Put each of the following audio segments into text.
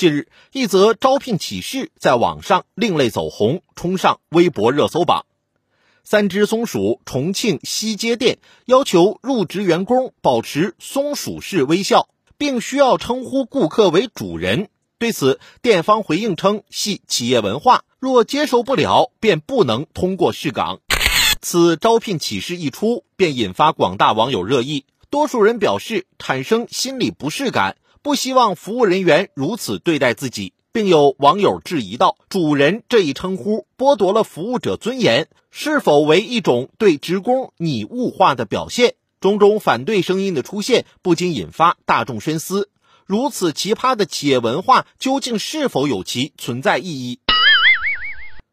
近日，一则招聘启事在网上另类走红，冲上微博热搜榜。三只松鼠重庆西街店要求入职员工保持松鼠式微笑，并需要称呼顾客为主人。对此，店方回应称系企业文化，若接受不了，便不能通过试岗。此招聘启事一出，便引发广大网友热议，多数人表示产生心理不适感。不希望服务人员如此对待自己，并有网友质疑道：“主人这一称呼剥夺了服务者尊严，是否为一种对职工拟物化的表现？”种种反对声音的出现，不禁引发大众深思：如此奇葩的企业文化，究竟是否有其存在意义？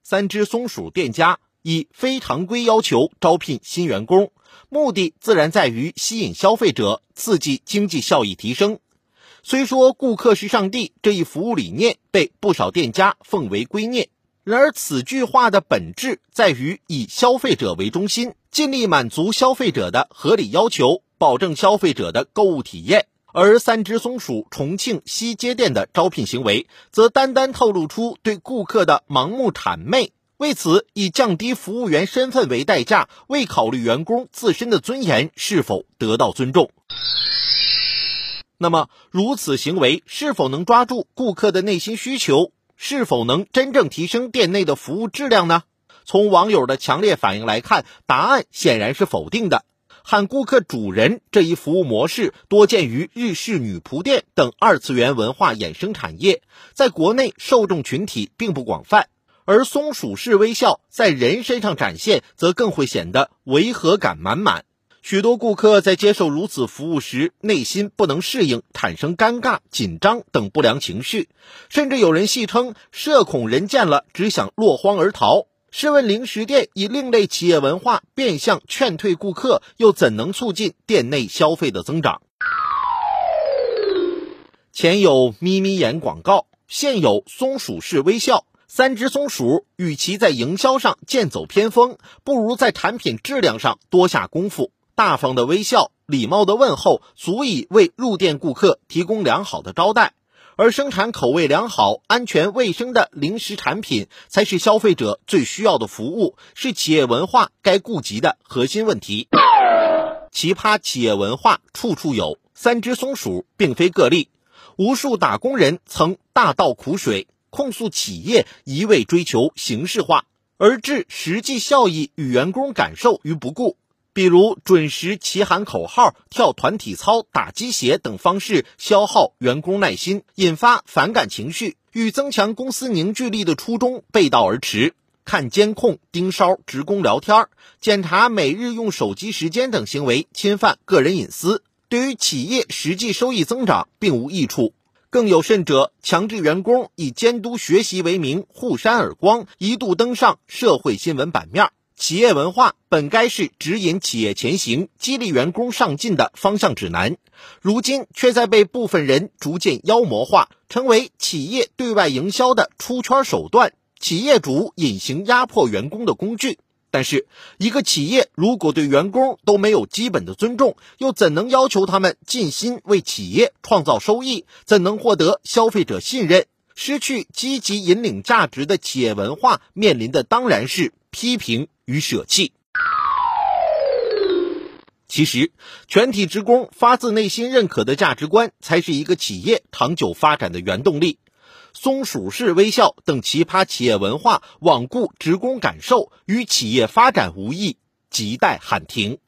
三只松鼠店家以非常规要求招聘新员工，目的自然在于吸引消费者，刺激经济效益提升。虽说“顾客是上帝”这一服务理念被不少店家奉为圭臬，然而此句话的本质在于以消费者为中心，尽力满足消费者的合理要求，保证消费者的购物体验。而三只松鼠重庆西街店的招聘行为，则单单透露出对顾客的盲目谄媚。为此，以降低服务员身份为代价，未考虑员工自身的尊严是否得到尊重。那么，如此行为是否能抓住顾客的内心需求？是否能真正提升店内的服务质量呢？从网友的强烈反应来看，答案显然是否定的。喊顾客主人这一服务模式多见于日式女仆店等二次元文化衍生产业，在国内受众群体并不广泛。而松鼠式微笑在人身上展现，则更会显得违和感满满。许多顾客在接受如此服务时，内心不能适应，产生尴尬、紧张等不良情绪，甚至有人戏称社恐人见了只想落荒而逃。试问零食店以另类企业文化变相劝退顾客，又怎能促进店内消费的增长？前有眯眯眼广告，现有松鼠式微笑，三只松鼠与其在营销上剑走偏锋，不如在产品质量上多下功夫。大方的微笑、礼貌的问候，足以为入店顾客提供良好的招待；而生产口味良好、安全卫生的零食产品，才是消费者最需要的服务，是企业文化该顾及的核心问题。奇葩企业文化处处有，三只松鼠并非个例。无数打工人曾大倒苦水，控诉企业一味追求形式化，而置实际效益与员工感受于不顾。比如准时齐喊口号、跳团体操、打鸡血等方式消耗员工耐心，引发反感情绪，与增强公司凝聚力的初衷背道而驰。看监控盯梢职工聊天、检查每日用手机时间等行为，侵犯个人隐私，对于企业实际收益增长并无益处。更有甚者，强制员工以监督学习为名互扇耳光，一度登上社会新闻版面。企业文化本该是指引企业前行、激励员工上进的方向指南，如今却在被部分人逐渐妖魔化，成为企业对外营销的出圈手段，企业主隐形压迫员工的工具。但是，一个企业如果对员工都没有基本的尊重，又怎能要求他们尽心为企业创造收益？怎能获得消费者信任？失去积极引领价值的企业文化，面临的当然是批评。与舍弃。其实，全体职工发自内心认可的价值观，才是一个企业长久发展的原动力。松鼠式微笑等奇葩企业文化，罔顾职工感受，与企业发展无异，亟待喊停。